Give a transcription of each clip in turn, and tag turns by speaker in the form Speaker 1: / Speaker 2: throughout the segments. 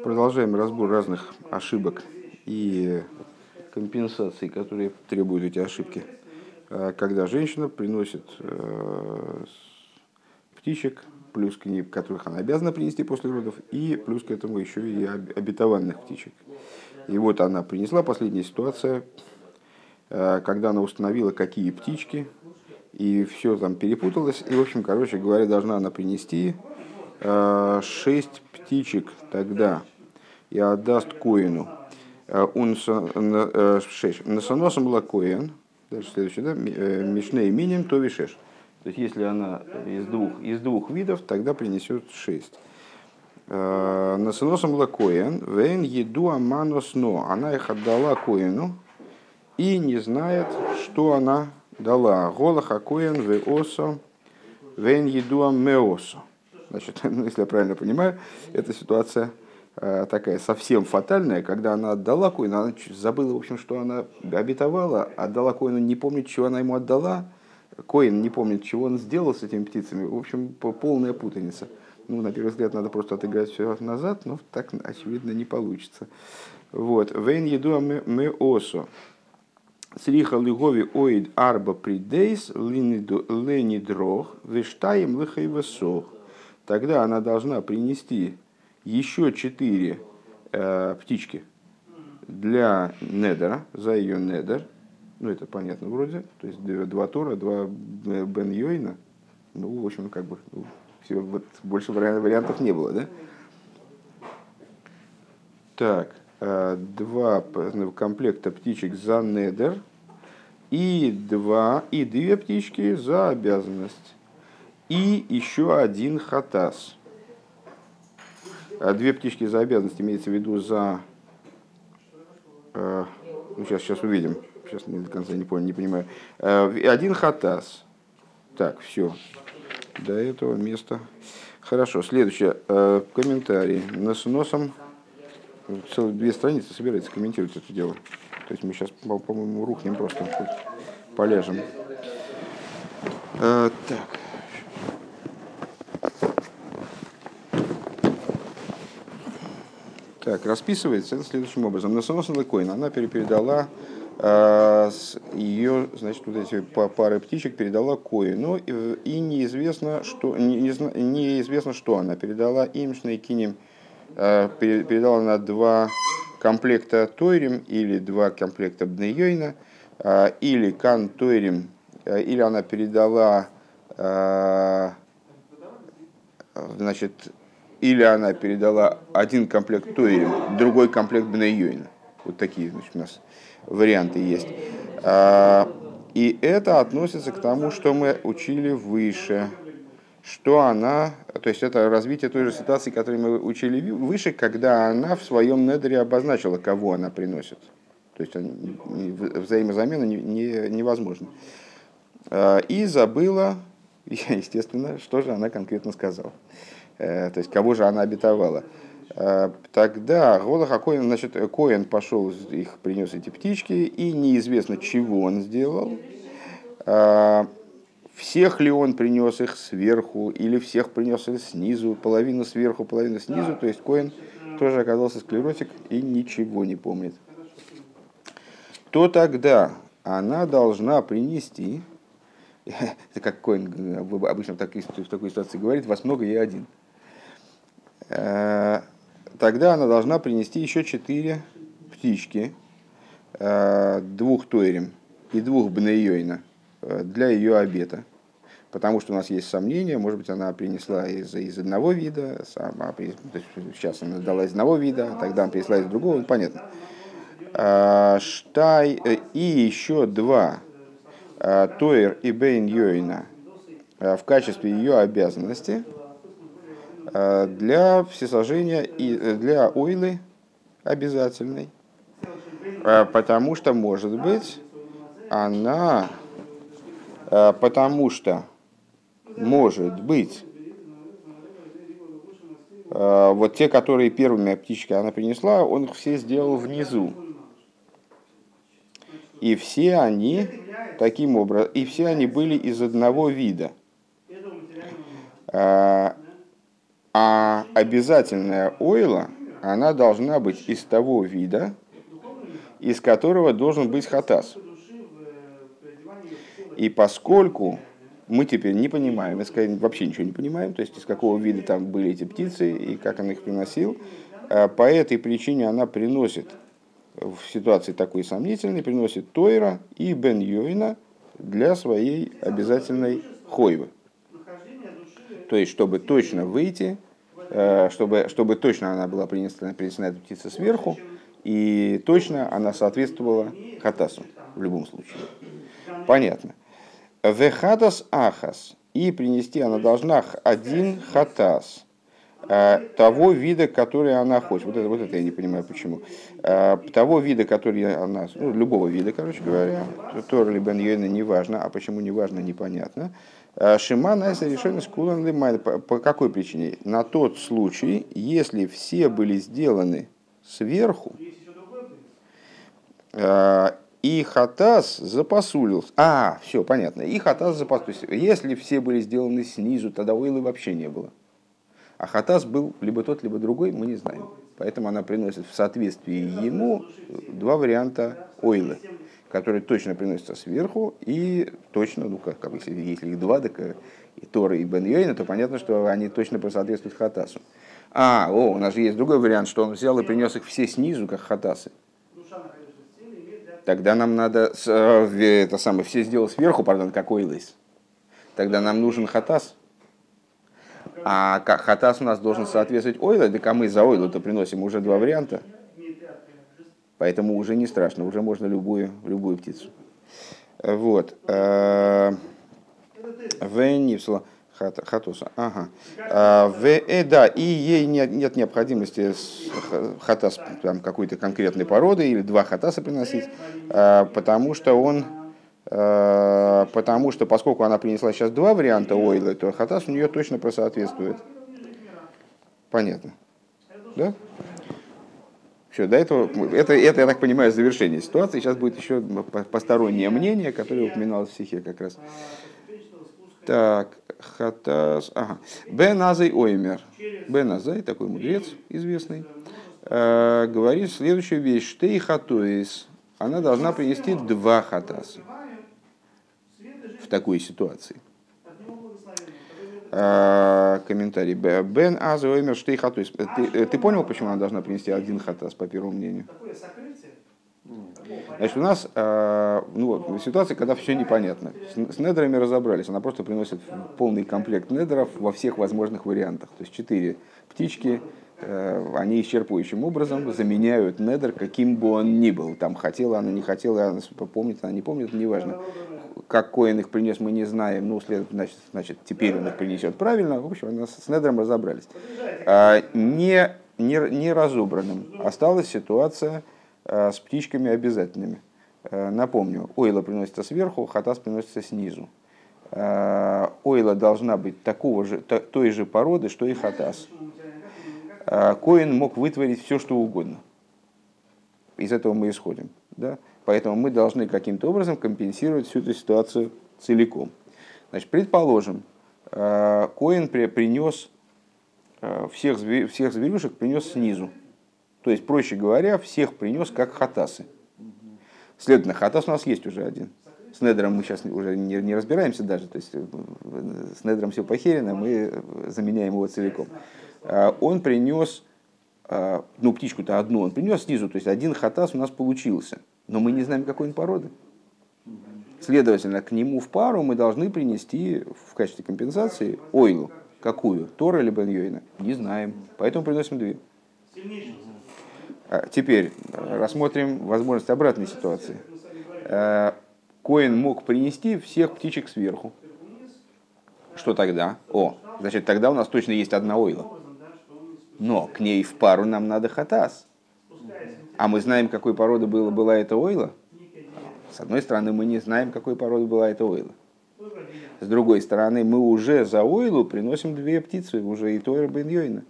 Speaker 1: Продолжаем разбор разных ошибок и компенсаций, которые требуют эти ошибки. А, когда женщина приносит э, птичек, плюс к ней, которых она обязана принести после родов, и плюс к этому еще и обетованных птичек. И вот она принесла, последняя ситуация, э, когда она установила, какие птички, и все там перепуталось. И, в общем, короче говоря, должна она принести э, шесть птичек тогда и отдаст коину. Он насоносом лакоин, дальше следующее, да, мишней миним то вишеш. То есть, если она из двух, из двух видов, тогда принесет шесть. Насоносом лакоин, вен еду аманос но. Она их отдала коину и не знает, что она дала. Голаха коин ве осо вен еду меосо. Значит, если я правильно понимаю, эта ситуация Э, такая совсем фатальная, когда она отдала коину, она забыла, в общем, что она обетовала, отдала коину, не помнит, чего она ему отдала, Коин не помнит, чего он сделал с этими птицами. В общем, полная путаница. Ну, на первый взгляд, надо просто отыграть все назад, но так, очевидно, не получится. Вот. Вейн еду мы осо. Сриха лигови оид арба придейс ленидрох вештаем лихайвесох. Тогда она должна принести еще четыре э, птички для Недера, за ее Недер. Ну, это понятно вроде. То есть два Тора, два Бен Йойна. Ну, в общем, как бы ну, все, вот, больше вариантов не было, да? Так, э, два комплекта птичек за Недер и два и две птички за обязанность. И еще один хатас. А две птички за обязанность имеется в виду за... Э, ну, сейчас, сейчас увидим. Сейчас не до конца не понял, не понимаю. Э, один хатас. Так, все. До этого места. Хорошо, следующее. Э, комментарий. Нас носом целых две страницы собирается комментировать это дело. То есть мы сейчас, по-моему, рухнем просто, полежем. так. Так, расписывается это следующим образом. Насоноса Лекоин, она передала э, ее, значит, вот эти пары птичек передала Коину, и, неизвестно, что, не, неизвестно, что она передала им, Шнейкинем, э, передала она два комплекта Тойрим или два комплекта Бнейойна, э, или Кан Тойрим, э, или она передала э, значит, или она передала один комплект Тойрим, другой комплект Бнейюина. Вот такие значит, у нас варианты есть. А, и это относится к тому, что мы учили выше, что она, то есть это развитие той же ситуации, которую мы учили выше, когда она в своем недере обозначила, кого она приносит. То есть взаимозамена не, не, невозможна. И забыла, естественно, что же она конкретно сказала. Э, то есть кого же она обетовала. Э, тогда Голаха Коин, значит, Коин пошел, их принес эти птички, и неизвестно, чего он сделал. Э, всех ли он принес их сверху, или всех принес их снизу, половину сверху, половину снизу. То есть Коин тоже оказался склеротик и ничего не помнит. То тогда она должна принести, как Коин обычно в такой, в такой ситуации говорит, вас много, я один – тогда она должна принести еще четыре птички, э, двух тойрем и двух бнейойна э, для ее обета. Потому что у нас есть сомнения, может быть, она принесла из, из одного вида, сама, сейчас она дала из одного вида, тогда она принесла из другого, ну, понятно. Штай и еще два Тойр и Бейн Йойна в качестве ее обязанности – Э, для всесожжения и э, для ойлы обязательной. Э, потому что, может быть, она, потому что, может быть, вот те, которые первыми птички она принесла, он их все сделал внизу. И все они таким образом, и все они были из одного вида. А обязательная ойла, она должна быть из того вида, из которого должен быть хатас. И поскольку мы теперь не понимаем, вообще ничего не понимаем, то есть из какого вида там были эти птицы и как он их приносил, а по этой причине она приносит в ситуации такой сомнительной, приносит Тойра и Бен Йойна для своей обязательной хойвы. То есть, чтобы точно выйти, э, чтобы, чтобы точно она была принесена, принесена эта птица сверху, и точно она соответствовала хатасу в любом случае. Понятно. Вехатас ахас. И принести она должна один хатас э, того вида, который она хочет. Вот это, вот это я не понимаю, почему. Э, того вида, который она, ну, любого вида, короче говоря, Тор или Бен неважно, а почему неважно, непонятно. Э, Шима Найса решение скулан лимайна. По какой причине? На тот случай, если все были сделаны сверху, и Хатас запасулился. А, все, понятно. И Хатас запасулился. Если все были сделаны снизу, тогда Ойлы вообще не было. А Хатас был либо тот, либо другой, мы не знаем. Поэтому она приносит в соответствии ему два варианта Ойлы, которые точно приносятся сверху и точно, ну как, как если, если их два, так э, и Тора, и Бен Йойна, то понятно, что они точно соответствуют Хатасу. А, о, у нас же есть другой вариант, что он взял и принес их все снизу, как Хатасы тогда нам надо, э, это самое, все сделал сверху, пардон, какой лыс. Тогда нам нужен хатас. А как хатас у нас должен соответствовать ойлу, так а мы за ойлу-то приносим уже два варианта. Поэтому уже не страшно, уже можно любую, любую птицу. Вот. Э, Венипсла. Хатуса. Ага. А, в, э, да, и ей нет, нет необходимости хатас там, какой-то конкретной породы или два хатаса приносить, а, потому что он потому что поскольку она принесла сейчас два варианта ойлы, то хатас у нее точно просоответствует. Понятно. Да? Все, до этого, это, это, я так понимаю, завершение ситуации. Сейчас будет еще постороннее мнение, которое упоминалось в стихе как раз. Так, Хатас. Ага. Бен Азай Оймер. Бен Азай, такой мудрец известный, э, говорит следующую вещь. Штей хатуис. Она должна принести два хатаса в такой ситуации. Э, комментарий. Бен Азай Оймер Штей хатуис. Ты, э, ты понял, почему она должна принести один хатас, по первому мнению? Значит, у нас э, ну, ситуация, когда все непонятно. С, с недерами разобрались. Она просто приносит полный комплект недеров во всех возможных вариантах. То есть четыре птички, э, они исчерпывающим образом заменяют недер, каким бы он ни был. Там хотела она, не хотела, она помнит, она не помнит, неважно. Какой он их принес, мы не знаем. Ну, след, значит, значит, теперь он их принесет правильно. В общем, она с недером разобрались. А, не, не, не разобранным осталась ситуация Э, с птичками обязательными. Э, напомню, ойла приносится сверху, хатас приносится снизу. Ойла должна быть такого же, той же породы, что и хатас. Коин мог вытворить все, что угодно. Из этого мы исходим. Да? Поэтому мы должны каким-то образом компенсировать всю эту ситуацию целиком. Значит, предположим, Коин принес всех, всех зверюшек принес снизу. То есть, проще говоря, всех принес как хатасы. Следовательно, хатас у нас есть уже один. С Недером мы сейчас уже не, не разбираемся даже. То есть, э, с Недером все похерено, мы заменяем его целиком. Он принес, ну, птичку-то одну он принес снизу, то есть один хатас у нас получился. Но мы не знаем, какой он породы. Следовательно, к нему в пару мы должны принести в качестве компенсации ойлу. Какую? Тора или Бен Не знаем. Поэтому приносим две. А, теперь э, рассмотрим возможность обратной ситуации. Э, Коин мог принести всех птичек сверху. Что тогда? О, значит, тогда у нас точно есть одна ойла. Но к ней в пару нам надо хатас. А мы знаем, какой породы была, была эта ойла? С одной стороны, мы не знаем, какой породы была эта ойла. С другой стороны, мы уже за ойлу приносим две птицы, уже и Тойра Бен Йойна.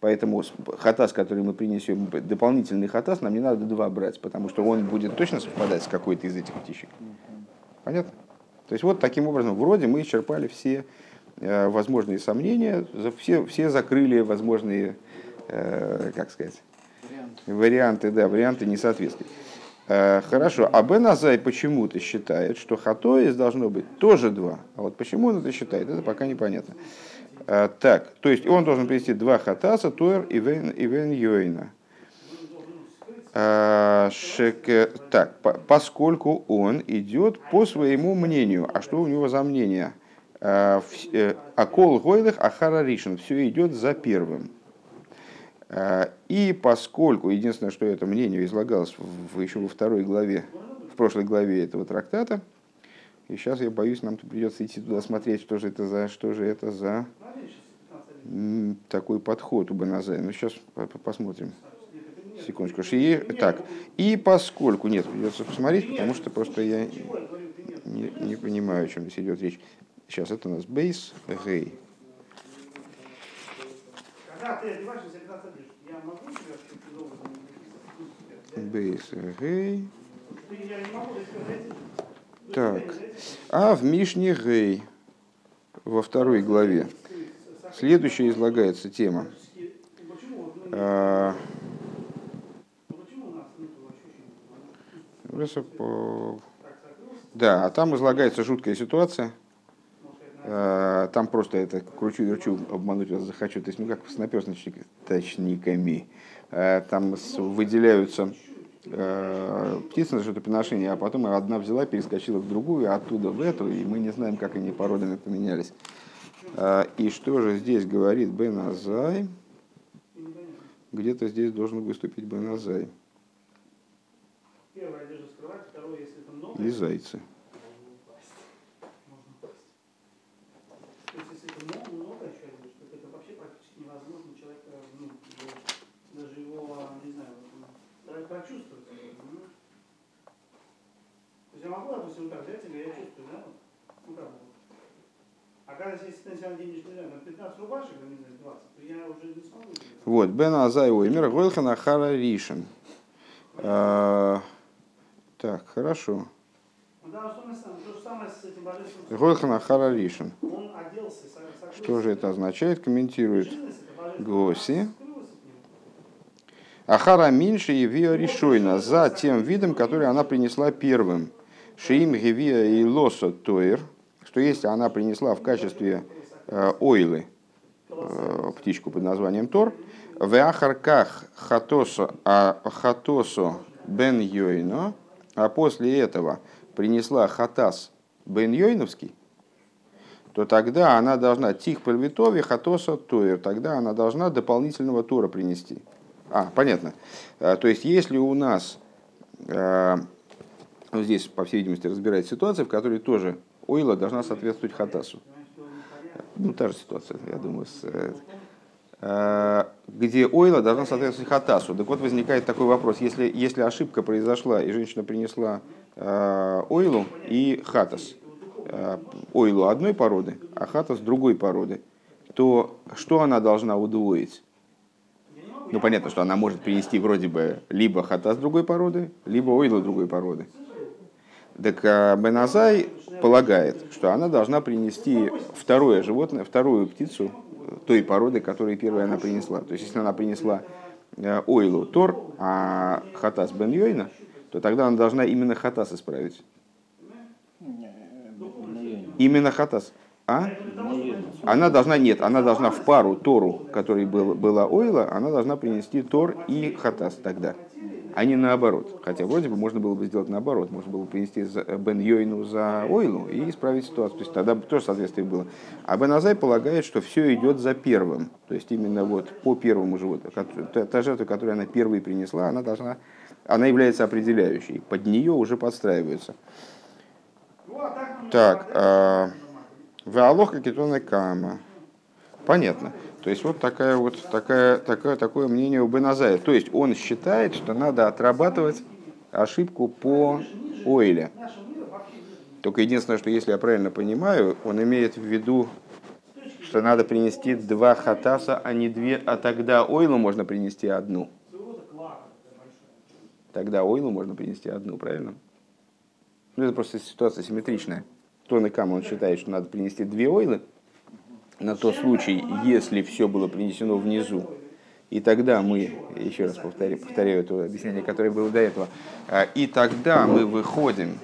Speaker 1: Поэтому хатас, который мы принесем, дополнительный хатас, нам не надо два брать, потому что он будет точно совпадать с какой-то из этих птичек. Понятно? То есть вот таким образом, вроде мы исчерпали все э, возможные сомнения, все, все закрыли возможные, э, как сказать, Варианты, да, варианты несоответствий. Э, хорошо, а Бен Азай почему-то считает, что Хатоис должно быть тоже два. А вот почему он это считает, это пока непонятно. Э, так, то есть он должен привести два Хатаса, Тойр и Вен, и Вен Йойна. Э, шек, так, поскольку он идет по своему мнению. А что у него за мнение? Акол Гойлых Ахара Ришин. Все идет за первым. А, и поскольку, единственное, что это мнение излагалось в, еще во второй главе, в прошлой главе этого трактата, и сейчас я боюсь, нам придется идти туда смотреть, что же это за, что же это за такой подход у Баназая. Ну, сейчас посмотрим. Секундочку. Шие... Так, и поскольку... Нет, придется посмотреть, потому что просто я не, не понимаю, о чем здесь идет речь. Сейчас это у нас бейс, гей. Да, ты одеваешься, Бейс, гей. Так, а в Мишне Гей, во второй главе, следующая излагается тема. А, да, а там излагается жуткая ситуация – там просто это кручу-верчу, обмануть вас захочу. То есть, ну как с наперсточниками. Э, там выделяются э, птицы на жертвоприношение, а потом одна взяла, перескочила в другую, оттуда в эту, и мы не знаем, как они породами поменялись. И что же здесь говорит Бен Азай? Где-то здесь должен выступить Бен Азай. И зайцы.
Speaker 2: прочувствовать. Ну. То есть я могу, допустим, так взять себе, я чувствую, да? Ну как бы. А когда если ты на себя денешь, не знаю, на 15 рубашек, а не знаю, 20, то я уже не смогу.
Speaker 1: Вот, Бен Азай Оймер, Гойлхана Хара Ришин. А, так, хорошо. Гойлхана Хара Ришин. Что же это означает? Комментирует Госи. Ахара меньше и виа решойна за тем видом, который она принесла первым. Шиим гевия и лосо тоир, что если она принесла в качестве э, ойлы птичку под названием Тор, в ахарках хатосо, а хатосо бен йойно, а после этого принесла хатас бен йойновский, то тогда она должна тих пальвитови хатосо тоир, тогда она должна дополнительного тора принести. А, понятно. А, то есть, если у нас, а, ну, здесь, по всей видимости, разбирается ситуация, в которой тоже ойла должна соответствовать хатасу. Ну, та же ситуация, я думаю, с, э, а, где ойла должна соответствовать хатасу. Так вот, возникает такой вопрос. Если, если ошибка произошла, и женщина принесла ойлу и хатас, ойлу одной породы, а хатас другой породы, то что она должна удвоить? Ну, понятно, что она может принести вроде бы либо хата с другой породы, либо ойла другой породы. Так а, Беназай полагает, что она должна принести второе животное, вторую птицу той породы, которую первая она принесла. То есть, если она принесла э, ойлу Тор, а хатас бен Йойна, то тогда она должна именно хатас исправить. Именно хатас. А? Она должна, нет, она должна в пару Тору, которой был, была Ойла, она должна принести Тор и Хатас тогда, а не наоборот. Хотя вроде бы можно было бы сделать наоборот. Можно было бы принести Бен Йойну за Ойлу и исправить ситуацию. То есть тогда бы тоже соответствие было. А Бен Азай полагает, что все идет за первым. То есть именно вот по первому животу. Та жертва, которую она первой принесла, она должна, она является определяющей. Под нее уже подстраиваются. Так, а, Веалоха кетона кама. Понятно. То есть вот такая вот такая, такая, такое мнение у Беназая. То есть он считает, что надо отрабатывать ошибку по ойле. Только единственное, что если я правильно понимаю, он имеет в виду, что надо принести два хатаса, а не две, а тогда ойлу можно принести одну. Тогда ойлу можно принести одну, правильно? Ну, это просто ситуация симметричная. Тон и Кам, он считает, что надо принести две ойлы, на тот случай, если все было принесено внизу, И тогда мы, еще раз повторяю, повторяю это объяснение, которое было до этого, а, и тогда мы выходим,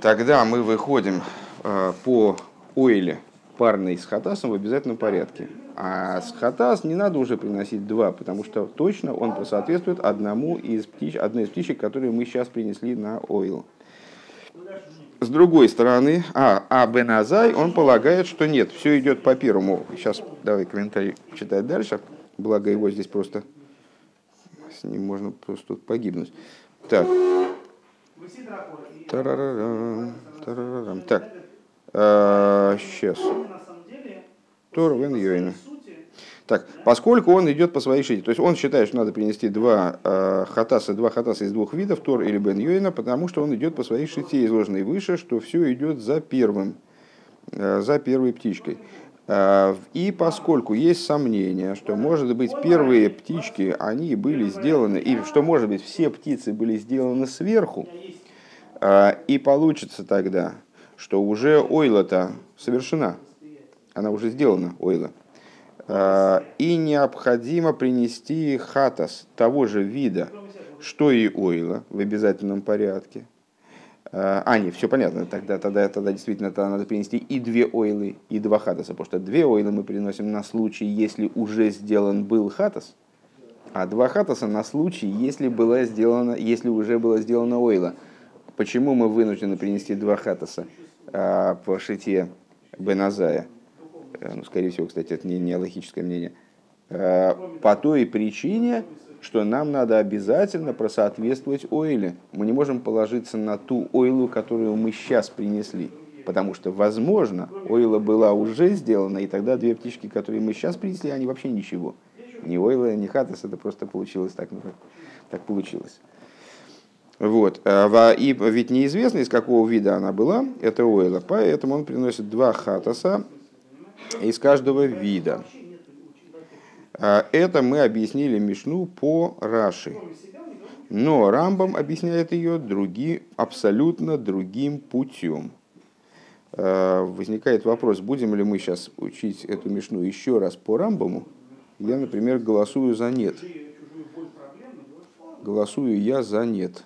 Speaker 1: тогда мы выходим а, по ойле парный с хатасом в обязательном порядке. А с хатас не надо уже приносить два, потому что точно он соответствует одному из птич, одной из птичек, которые мы сейчас принесли на ойл. С другой стороны, а, а Беназай, он полагает, что нет, все идет по первому. Сейчас давай комментарий читать дальше. Благо его здесь просто с ним можно просто погибнуть. Так. Тарарарам, тарарарам. Так. А, сейчас. Тор Вен Йойна. Так, поскольку он идет по своей шите, то есть он считает, что надо принести два э, хатаса, два хатаса из двух видов, Тор или Бен Йойна, потому что он идет по своей шите, изложенной выше, что все идет за первым, э, за первой птичкой. Э, и поскольку есть сомнение, что, может быть, первые птички, они были сделаны, и что, может быть, все птицы были сделаны сверху, э, и получится тогда, что уже ойла-то совершена, она уже сделана, ойла. А, и необходимо принести хатас того же вида, что и ойла в обязательном порядке. А, а, нет, все понятно, тогда, тогда, тогда действительно тогда надо принести и две ойлы, и два хатаса, потому что две ойлы мы приносим на случай, если уже сделан был хатас, а два хатаса на случай, если, была сделана, если уже было сделано ойла. Почему мы вынуждены принести два хатаса а, по шите Беназая? Э, ну, скорее всего, кстати, это не, не логическое мнение, э, по той причине, что нам надо обязательно просоответствовать ойле. Мы не можем положиться на ту ойлу, которую мы сейчас принесли. Потому что, возможно, ойла была уже сделана, и тогда две птички, которые мы сейчас принесли, они вообще ничего. Ни ойла, ни хатас, это просто получилось так, ну, так получилось. Вот. Э, и ведь неизвестно, из какого вида она была, это ойла. Поэтому он приносит два хатаса, из каждого вида. А, это мы объяснили Мишну по Раши. Но Рамбам объясняет ее други, абсолютно другим путем. А, возникает вопрос, будем ли мы сейчас учить эту Мишну еще раз по Рамбаму. Я, например, голосую за нет. Голосую я за нет.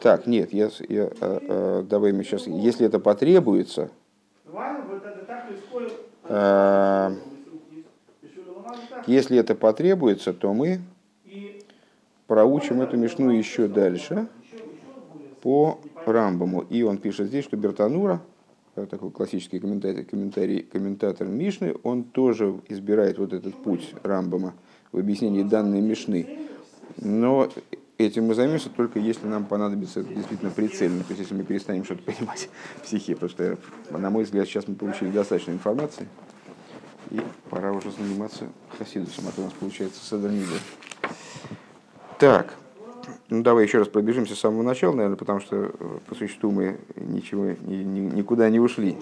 Speaker 1: Так, нет, я, я, а, а, давай мы сейчас, если это потребуется, а, если это потребуется, то мы проучим эту мешну еще дальше по Рамбаму. И он пишет здесь, что Бертанура, такой классический комментарий, комментарий, комментатор Мишны, он тоже избирает вот этот путь Рамбама в объяснении данной Мишны. Но этим мы займемся только если нам понадобится действительно прицельно, то есть если мы перестанем что-то понимать в психе, потому что, на мой взгляд, сейчас мы получили достаточно информации, и пора уже заниматься хасидусом, а то у нас получается садонизм. Так, ну давай еще раз пробежимся с самого начала, наверное, потому что э, по существу мы ничего, ни, ни, никуда не ушли.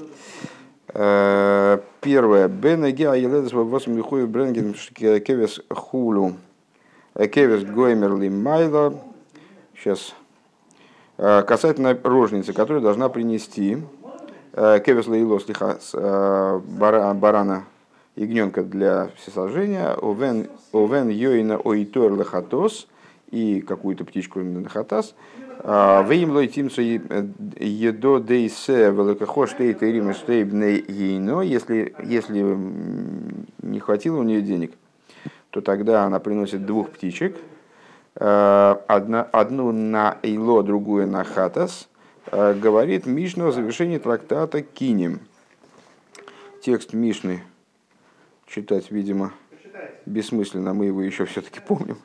Speaker 1: Э, первое. Бенеги Айледес Вавосм Михуев Бренген Кевес Хулу. Кевис Гоймерли Майло. Сейчас. Э, касательно рожницы, которую должна принести э, Кевис Лейло э, барана ягненка для всесожжения, овен, йоина оитор лехатос и какую-то птичку на хатас, Вейм лой тимцу едо дейсе великохош тейт и рима штейбней ейно, если, если не хватило у нее денег – то тогда она приносит двух птичек, э, одна, одну на Эйло, другую на Хатас, э, говорит Мишна о завершении трактата Кинем. Текст Мишны читать, видимо, бессмысленно, мы его еще все-таки помним.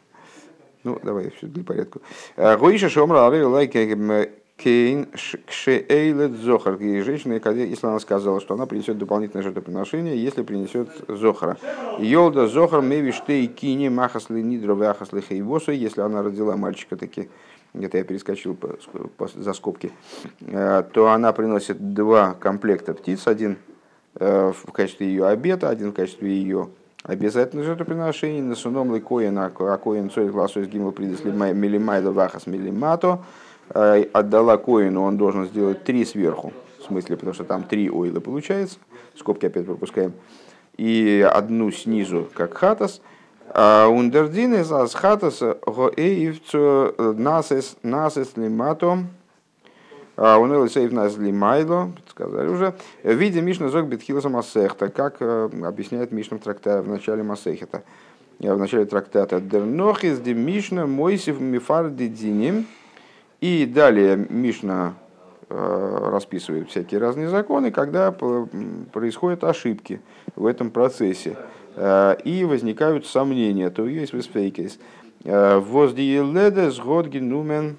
Speaker 1: Ну, давай, все для порядка. Э, Гоиша Шомра лайки Кейн Кшеэйлет Зохар. И женщина, если она сказала, что она принесет дополнительное жертвоприношение, если принесет Зохара. Йолда Зохар Мевиштей Кини Махасли Нидро Вахасли Хейвосу, если она родила мальчика таки, где-то я перескочил по, по, за скобки, э, то она приносит два комплекта птиц, один э, в качестве ее обета, один в качестве ее обязательно жертвоприношение, на суном ликоин, а коин цой гласу из гимл придесли милимайда вахас милимато, отдала коину, он должен сделать три сверху, в смысле, потому что там три ойла получается, скобки опять пропускаем, и одну снизу, как хатас, Ундердин из асхатас гоэйвцу насес насес лимато. Он сейф нас лимайло, сказали уже, в виде Мишна Зог Бетхилса Масехта, как объясняет Мишна в трактате в начале Масехта, в начале трактата. Дернохис де Мишна Мойсев Мифар Диним. И далее Мишна расписывает всякие разные законы, когда происходят ошибки в этом процессе. Э, и возникают сомнения, то есть веспейкес. Э, Воздиеледес год генумен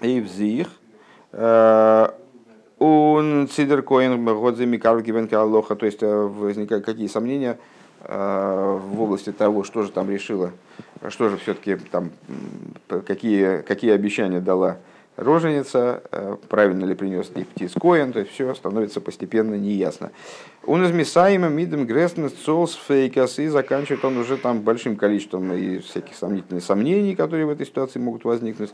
Speaker 1: и взих. Он сидер коин годземи каргивенка алоха, то есть э, возникают какие сомнения в области того, что же там решила, что же все-таки там, какие, какие обещания дала роженица, э, правильно ли принес ли птиц коин, то есть все становится постепенно неясно. Он из Мисаима мидем грестнес цолс фейкас и заканчивает он уже там большим количеством и всяких сомнительных сомнений, которые в этой ситуации могут возникнуть.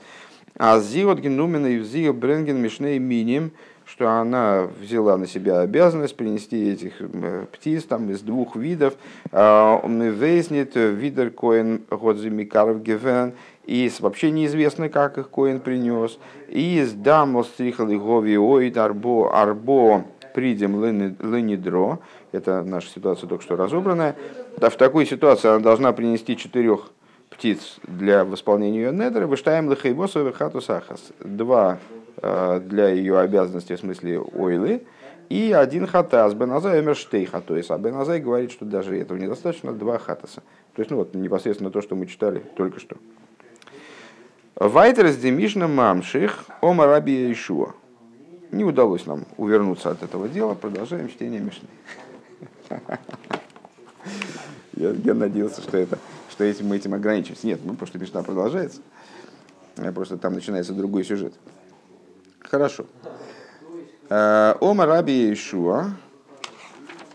Speaker 1: А зиот генумена и взио бренген мишней миним, что она взяла на себя обязанность принести этих э, птиц там, из двух видов. А, Вейснет видер коин годзимикаров гевен, и вообще неизвестно, как их Коин принес. И из дамо стрихали гови оид арбо арбо придем ленидро. Это наша ситуация только что разобранная. В такой ситуации она должна принести четырех птиц для восполнения ее недра. Выштаем лихейбосовый хату сахас. Два э, для ее обязанностей, в смысле ойлы, и один хатас, Беназай умер штейха, то есть, а Беназай говорит, что даже этого недостаточно, два хатаса. То есть, ну вот непосредственно то, что мы читали только что. Вайтер с Демишна Мамших Ома Раби Ишуа. Не удалось нам увернуться от этого дела. Продолжаем чтение Мишны. Я, я надеялся, что, это, что этим мы этим ограничимся. Нет, ну, просто Мишна продолжается. Просто там начинается другой сюжет. Хорошо. Э, Ома Раби Ишуа.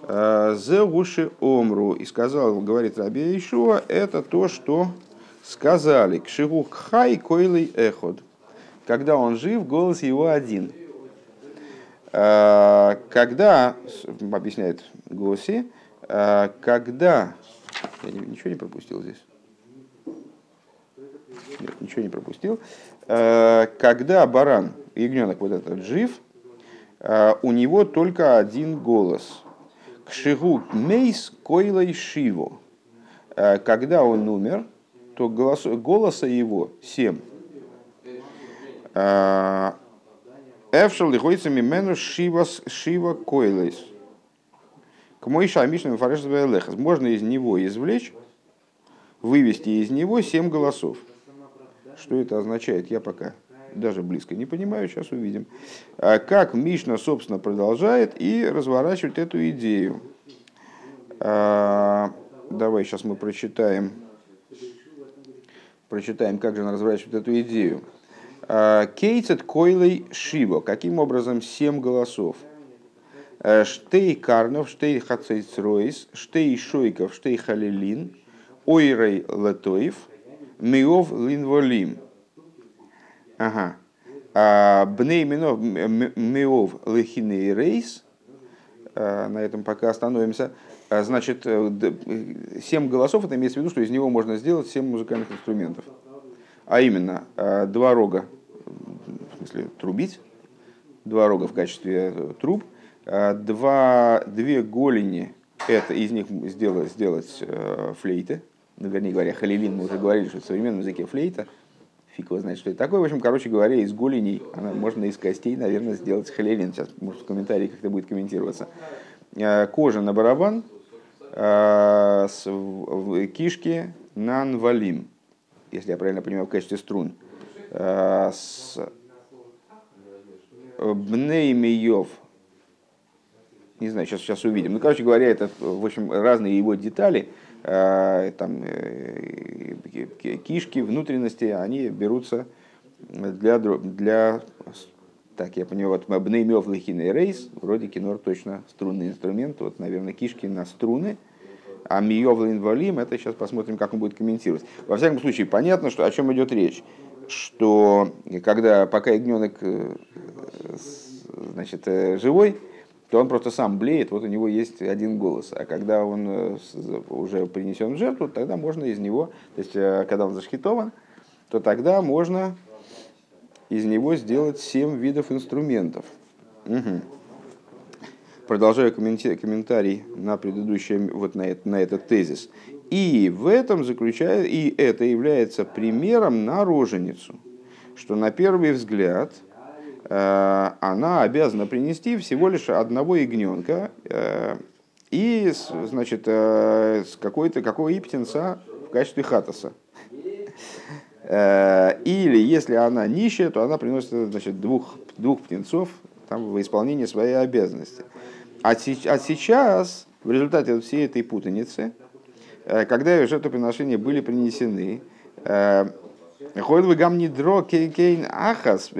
Speaker 1: Э, Зе уши омру. И сказал, говорит Раби Ишуа, это то, что сказали к Шигу Хай Койлый Эход. Когда он жив, голос его один. А, когда, объясняет Госи, когда... Я ничего не пропустил здесь. Нет, ничего не пропустил. А, когда баран, ягненок вот этот жив, у него только один голос. Кшигу мейс койлой шиво. Когда он умер, то голос, голоса его семь. Эвшал лихойца мимену шива, шива койлейс. К мой шамишным фареш Можно из него извлечь, вывести из него семь голосов. Что это означает, я пока даже близко не понимаю, сейчас увидим. А как Мишна, собственно, продолжает и разворачивает эту идею. А, давай сейчас мы прочитаем прочитаем, как же она разворачивает эту идею. А, Кейцет койлей шиво. Каким образом семь голосов? Штей карнов, штей хацейцройс, штей шойков, штей халилин, ойрей летоев, миов линволим. Ага. А, бней минов миов лехиней рейс. На этом пока остановимся. А, значит, э, э, семь голосов, это имеется в виду, что из него можно сделать семь музыкальных инструментов. А именно, э, два рога, в смысле, трубить, два рога в качестве труб, два, две голени, это из них сделать, сделать флейты, ну, вернее говоря, халилин, мы уже говорили, что в современном языке флейта, фиг его знает, что это такое. В общем, короче говоря, из голеней, она, можно из костей, наверное, сделать халилин. Сейчас, может, в комментарии как-то будет комментироваться. Кожа на барабан, Э, кишки нанвалим, если я правильно понимаю, в качестве струн. Э, с бнеймиев, не знаю, сейчас, сейчас увидим. Ну, короче говоря, это, в общем, разные его детали, э, там, кишки, внутренности, они берутся для, для так, я понимаю, вот Бнеймев Лехиный Рейс, вроде кинор точно струнный инструмент, вот, наверное, кишки на струны, а Миев Валим, это сейчас посмотрим, как он будет комментировать. Во всяком случае, понятно, что, о чем идет речь. что когда пока ягненок значит, живой, то он просто сам блеет, вот у него есть один голос. А когда он уже принесен в жертву, тогда можно из него, то есть когда он зашхитован, то тогда можно из него сделать семь видов инструментов. Угу. Продолжаю комментарий на предыдущий, вот на, это, на этот тезис. И в этом заключается, и это является примером на роженицу, что на первый взгляд э, она обязана принести всего лишь одного ягненка э, и, значит, э, с какой-то какого и птенца в качестве хатаса. Э, или если она нищая, то она приносит значит, двух, двух птенцов там, во исполнение своей обязанности. А, а сейчас, в результате всей этой путаницы, э, когда жертвоприношения были принесены, э, вы гам дро кейн ахас,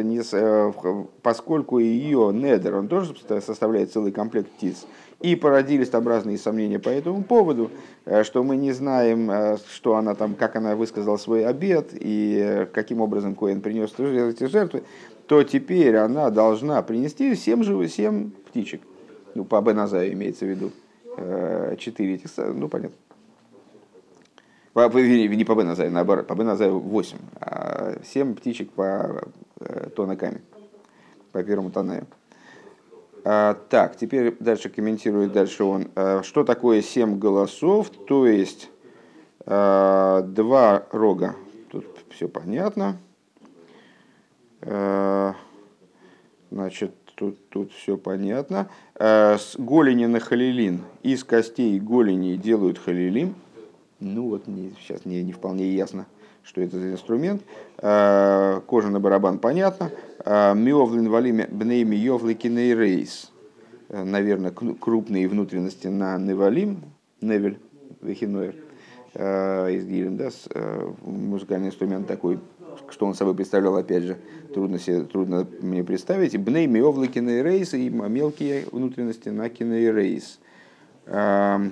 Speaker 1: поскольку ее недер, он тоже составляет целый комплект птиц, и породились там разные сомнения по этому поводу, э, что мы не знаем, э, что она там, как она высказала свой обед и э, каким образом Коэн принес эти жертвы, то теперь она должна принести семь, живых, семь птичек. Ну, по Беназаю имеется в виду. Четыре этих, ну, понятно. По, не по Беназаю, наоборот, по Беназаю восемь, а семь птичек по Тонаками, по первому Танаю. А, так, теперь дальше комментирует дальше он. А, что такое семь голосов? То есть а, два рога. Тут все понятно. Значит, тут, тут все понятно. С голени на халилин. Из костей голени делают халилим. Ну вот, не, сейчас не, не вполне ясно, что это за инструмент. Кожа на барабан понятно. Миовлин валиме бнейми йовликиней рейс. Э, наверное, крупные внутренности на невалим, невель, вехиноер, э, из да, э, музыкальный инструмент такой, что он собой представлял, опять же, трудно, себе, трудно мне представить. Бней миовлы кинейрейс и мелкие внутренности на кинейрейс. Эм,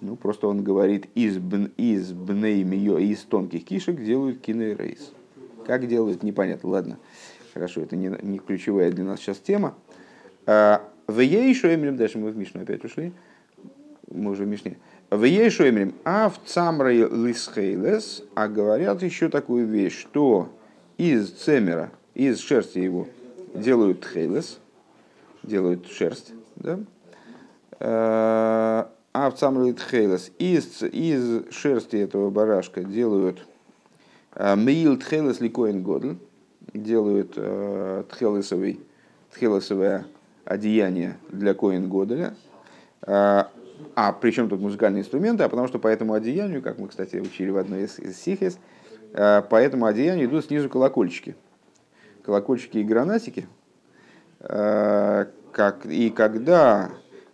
Speaker 1: ну, просто он говорит, из, из бней мио, из тонких кишек делают кинейрейс. Как делают, непонятно. Ладно, хорошо, это не, не ключевая для нас сейчас тема. А, в Ейшу Эмрим, дальше мы в Мишну опять ушли, мы уже в Мишне. В Ейшу Эмрим, а в Цамрой Лисхейлес, а говорят еще такую вещь, что из цемера, из шерсти его делают хейлес, делают шерсть, да? А, а в Цамрой Хейлес, из, из шерсти этого барашка делают Э, Меил тхелес ликоин годль делают э, тхелесовый, тхелесовое одеяние для коин годеля. Э, а причем тут музыкальные инструменты? А потому что по этому одеянию, как мы, кстати, учили в одной из, из сихес, по этому одеянию идут снизу колокольчики. Колокольчики и гранатики. Как, и когда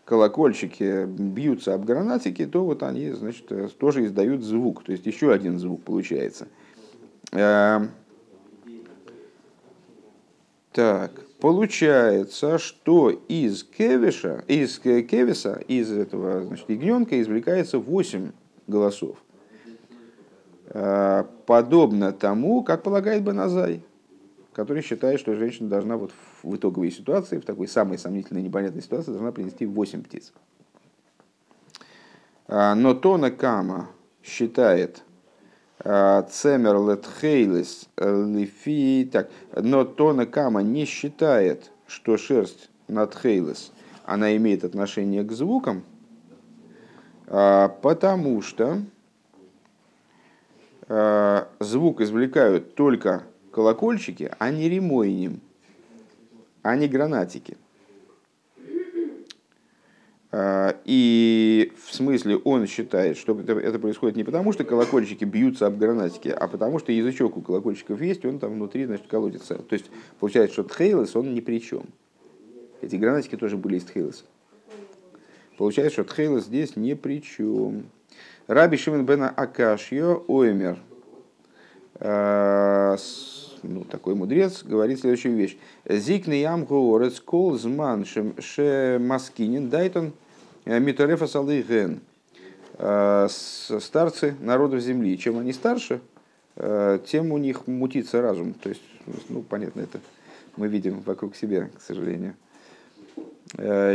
Speaker 1: колокольчики бьются об гранатики, то вот они, значит, тоже издают звук. То есть еще один звук получается – Эм, так, получается, что из кевиша, из кевиса, из этого значит, ягненка извлекается 8 голосов. Э, подобно тому, как полагает Баназай, который считает, что женщина должна вот в итоговой ситуации, в такой самой сомнительной непонятной ситуации, должна принести 8 птиц. Э, но Тона Кама считает, Цемер летхейлес лифи. Так, но Тона Кама не считает, что шерсть над хейлес, она имеет отношение к звукам, а, потому что а, звук извлекают только колокольчики, а не ремойним, а не гранатики. А, и в смысле он считает, что это происходит не потому, что колокольчики бьются об гранатики, а потому что язычок у колокольчиков есть, он там внутри значит, колотится. То есть получается, что Тхейлес, он ни при чем. Эти гранатики тоже были из Тхейлеса. Получается, что Тхейлес здесь ни при чем. Раби Шимон Бена Акашьо Оймер, а, ну, такой мудрец, говорит следующую вещь. Зикны ям горец кол зман ше маскинин дайтон Э, Митарефа Салыген, э, старцы народов земли. Чем они старше, тем у них мутится разум. То есть, ну, понятно, это мы видим вокруг себя, к сожалению.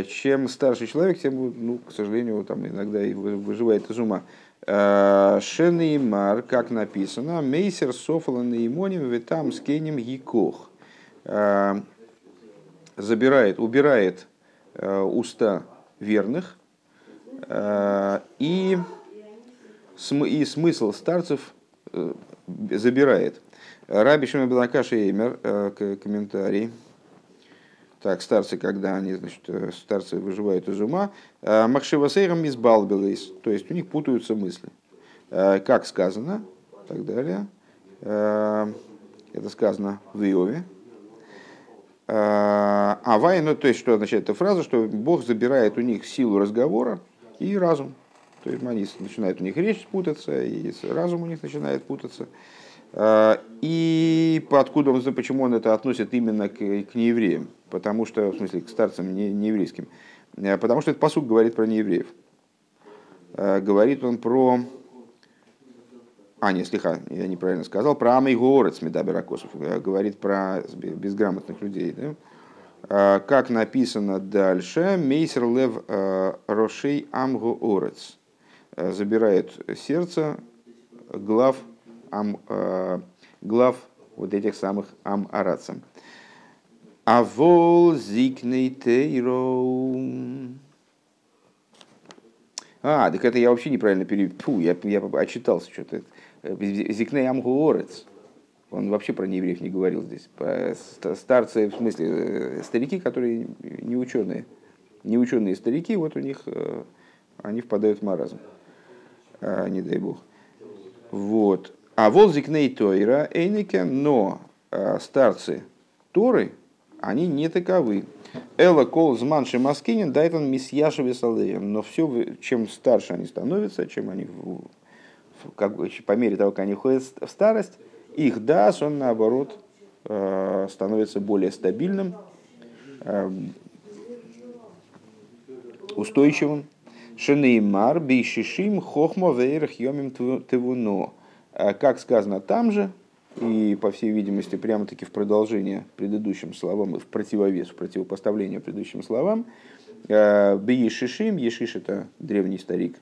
Speaker 1: Чем старше человек, тем, ну, к сожалению, там иногда и выживает из ума. Шенеймар, как написано, Мейсер Софалан и Имоним Витам с Кенем Якох. Забирает, убирает уста верных и, и смысл старцев забирает. Раби Шимон Белакаш Эймер, комментарий. Так, старцы, когда они, значит, старцы выживают из ума. Махшивасейрам избалбились, то есть у них путаются мысли. Как сказано, так далее. Это сказано в Иове. Авай, ну, то есть, что означает эта фраза, что Бог забирает у них силу разговора и разум. То есть они начинают у них речь путаться, и разум у них начинает путаться. А, и откуда он, почему он это относит именно к, к неевреям? Потому что, в смысле, к старцам не, нееврейским. А, потому что этот посуд говорит про неевреев. А, говорит он про... А, нет, слегка, я неправильно сказал. Про Амей Горец Медаберакосов. Говорит про безграмотных людей. Да? Как написано дальше, Мейсер Лев Рошей Амго Орец забирает сердце глав ам, э, глав вот этих самых ам-арацам. Авол зикней тейро. А, так это я вообще неправильно перевел. я, я очитался что-то. Зикней амгуорец. Он вообще про неевреев не говорил здесь. Старцы, в смысле, э, старики, которые не ученые. Не ученые старики, вот у них э, они впадают в маразм. А, не дай бог. Вот. А волзикней Тойра Эйнике, но э, старцы Торы, они не таковы. Элла кол зманши маскинин дайтан мисьяшеви салеем. Но все, чем старше они становятся, чем они как, по мере того, как они ходят в старость, их дас, он наоборот э, становится более стабильным, э, устойчивым. Шенеймар бейшишим хохмо вейрах йомим тевуно. А как сказано там же, и, по всей видимости, прямо-таки в продолжение предыдущим словам, в противовес, в противопоставление предыдущим словам, э, в Ешишим, Ешиш это древний старик,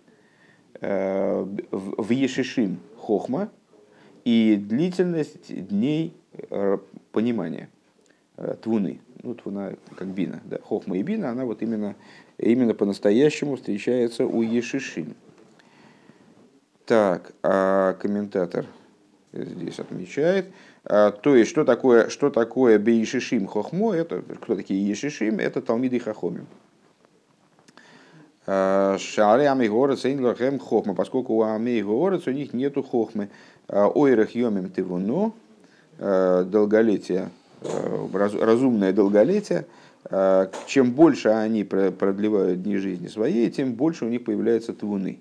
Speaker 1: э, в Ешишим хохма и длительность дней э, понимания, твуны, ну, твуна как бина, да, хохма и бина, она вот именно, именно по-настоящему встречается у Ешишим. Так, а комментатор здесь отмечает. А, то есть, что такое, что такое Бейшишим Хохмо? Это, кто такие Ешишим? Это Талмиды Хохомим. А, Шари Амигорец Эйнлахем Хохма, поскольку у Амигорец у них нету Хохмы. А, Ойрах Йомим Тивуно, долголетие, разумное долголетие, чем больше они продлевают дни жизни своей, тем больше у них появляется твуны.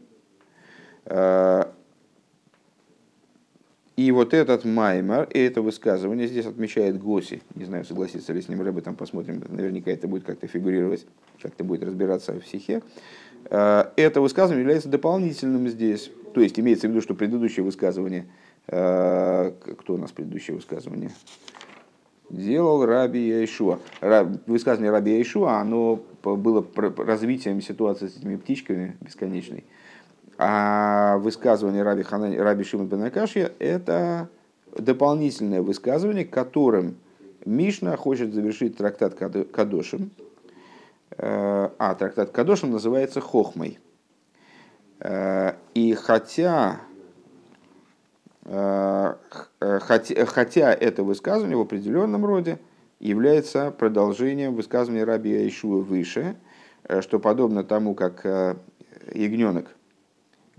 Speaker 1: И вот этот маймар, и это высказывание здесь отмечает Госи. Не знаю, согласится ли с ним Рэбе, там посмотрим. Наверняка это будет как-то фигурировать, как-то будет разбираться в стихе. Это высказывание является дополнительным здесь. То есть имеется в виду, что предыдущее высказывание, кто у нас предыдущее высказывание? Делал Раби Яишуа. Высказывание Раби Яишуа, оно было развитием ситуации с этими птичками бесконечной. А высказывание Раби, Ханани, Раби Шимон Бенакашья – это дополнительное высказывание, которым Мишна хочет завершить трактат Кадошим. Э, а, трактат Кадошим называется Хохмой. Э, и хотя, э, хотя, хотя это высказывание в определенном роде является продолжением высказывания Раби Айшуа выше, что подобно тому, как ягненок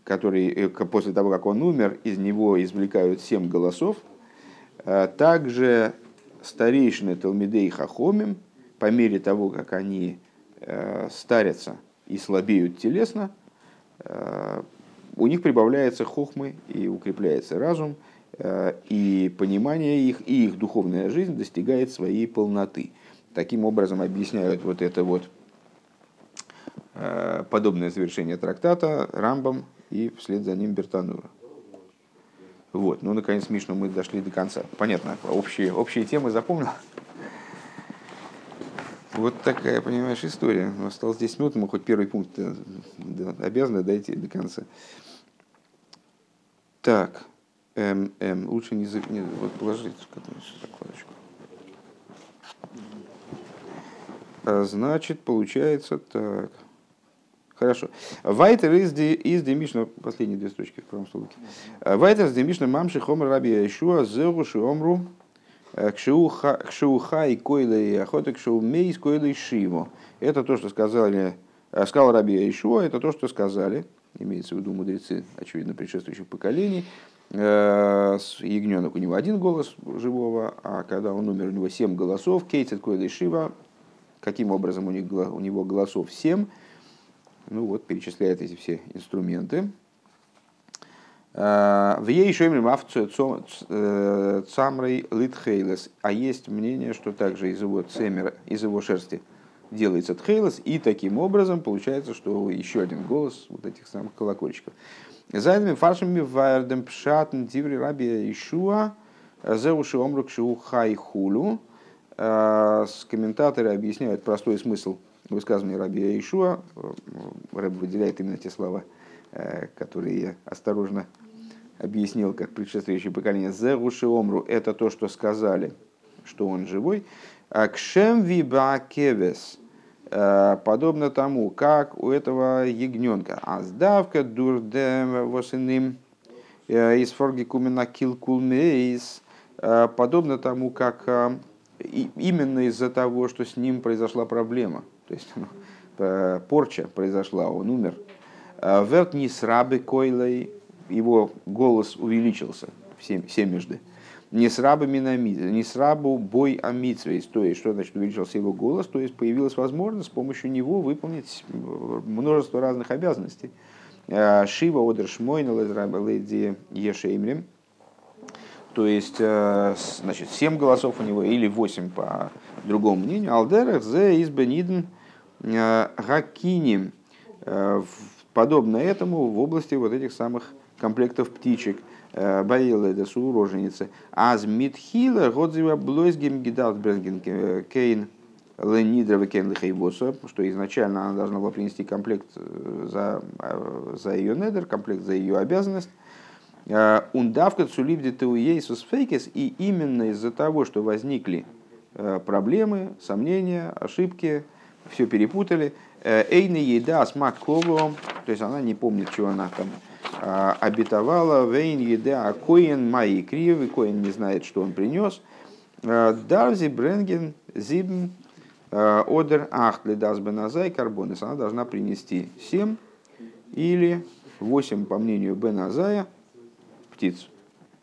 Speaker 1: который э, после того, как он умер, из него извлекают семь голосов. А также старейшины Талмидей Хахомим, по мере того, как они э, старятся и слабеют телесно, э, у них прибавляется хохмы и укрепляется разум, и понимание их, и их духовная жизнь достигает своей полноты. Таким образом объясняют вот это вот подобное завершение трактата Рамбам и вслед за ним Бертанура. Вот, ну, наконец, Мишну мы дошли до конца. Понятно, общие, общие темы запомнил. Вот такая, понимаешь, история. Осталось 10 минут, мы хоть первый пункт э, обязаны дойти до конца. Так, м, м, лучше не, не вот положить закладочку. А, значит, получается так. Хорошо. Вайтер из из Демишна, последние две строчки в правом столбике. Вайтер из Демишна мамши хомр раби Яшуа зеру шиомру кшуха и койла и охота кшоу мейс койла и шиво. Это то, что сказали, э, сказал раби Яшуа, это то, что сказали, имеется в виду мудрецы, очевидно, предшествующих поколений, э, ягненок у него один голос живого, а когда он умер, у него семь голосов, кейтет койла и шива, каким образом у, них, у него голосов семь, ну вот, перечисляет эти все инструменты. А, в ей имя цамрей литхейлес. А есть мнение, что также из его цемера, из его шерсти делается тхейлес, и таким образом получается, что еще один голос вот этих самых колокольчиков. Зайдами фаршами вайрдем пшатн диври раби Ишуа зеуши омрук шиу хай хулю. А, комментаторы объясняют простой смысл – высказывание Раби Ишуа, Рэб выделяет именно те слова, э, которые я осторожно объяснил, как предшествующее поколение. Зеруши омру – это то, что сказали, что он живой. А кшем кевес э, подобно тому, как у этого ягненка. А сдавка дурдем восиным э, из форгикумена килкулмейс подобно тому, как именно из-за того, что с ним произошла проблема – то есть ну, порча произошла, он умер. А Верт не срабы койлой, его голос увеличился семежды. Не с рабами на не с бой амитсвейс, то есть, что значит увеличился его голос, то есть появилась возможность с помощью него выполнить множество разных обязанностей. А Шива одер шмойна леди ешеймрим, то есть, э, значит, семь голосов у него или восемь по другому мнению. Алдерах зе избениден Гакиним, э, подобно этому в области вот этих самых комплектов птичек. Э, Баила это суроженицы. Аз митхила годзива блойсгем гидат бренген кейн ленидрова кейн лихейбоса, что изначально она должна была принести комплект э, за, за ее недер, комплект за ее обязанность. Ундавка цулибди теуейсус фейкес, и именно из-за того, что возникли проблемы, сомнения, ошибки, все перепутали. Э, Эйна еда смак то есть она не помнит, что она там а, обетовала. Вейн еда а коин мои кривы, коин не знает, что он принес. Э, Дарзи бренген зибн э, одер ахтли дазбеназай карбонес. Она должна принести 7 или 8, по мнению Беназая, птиц.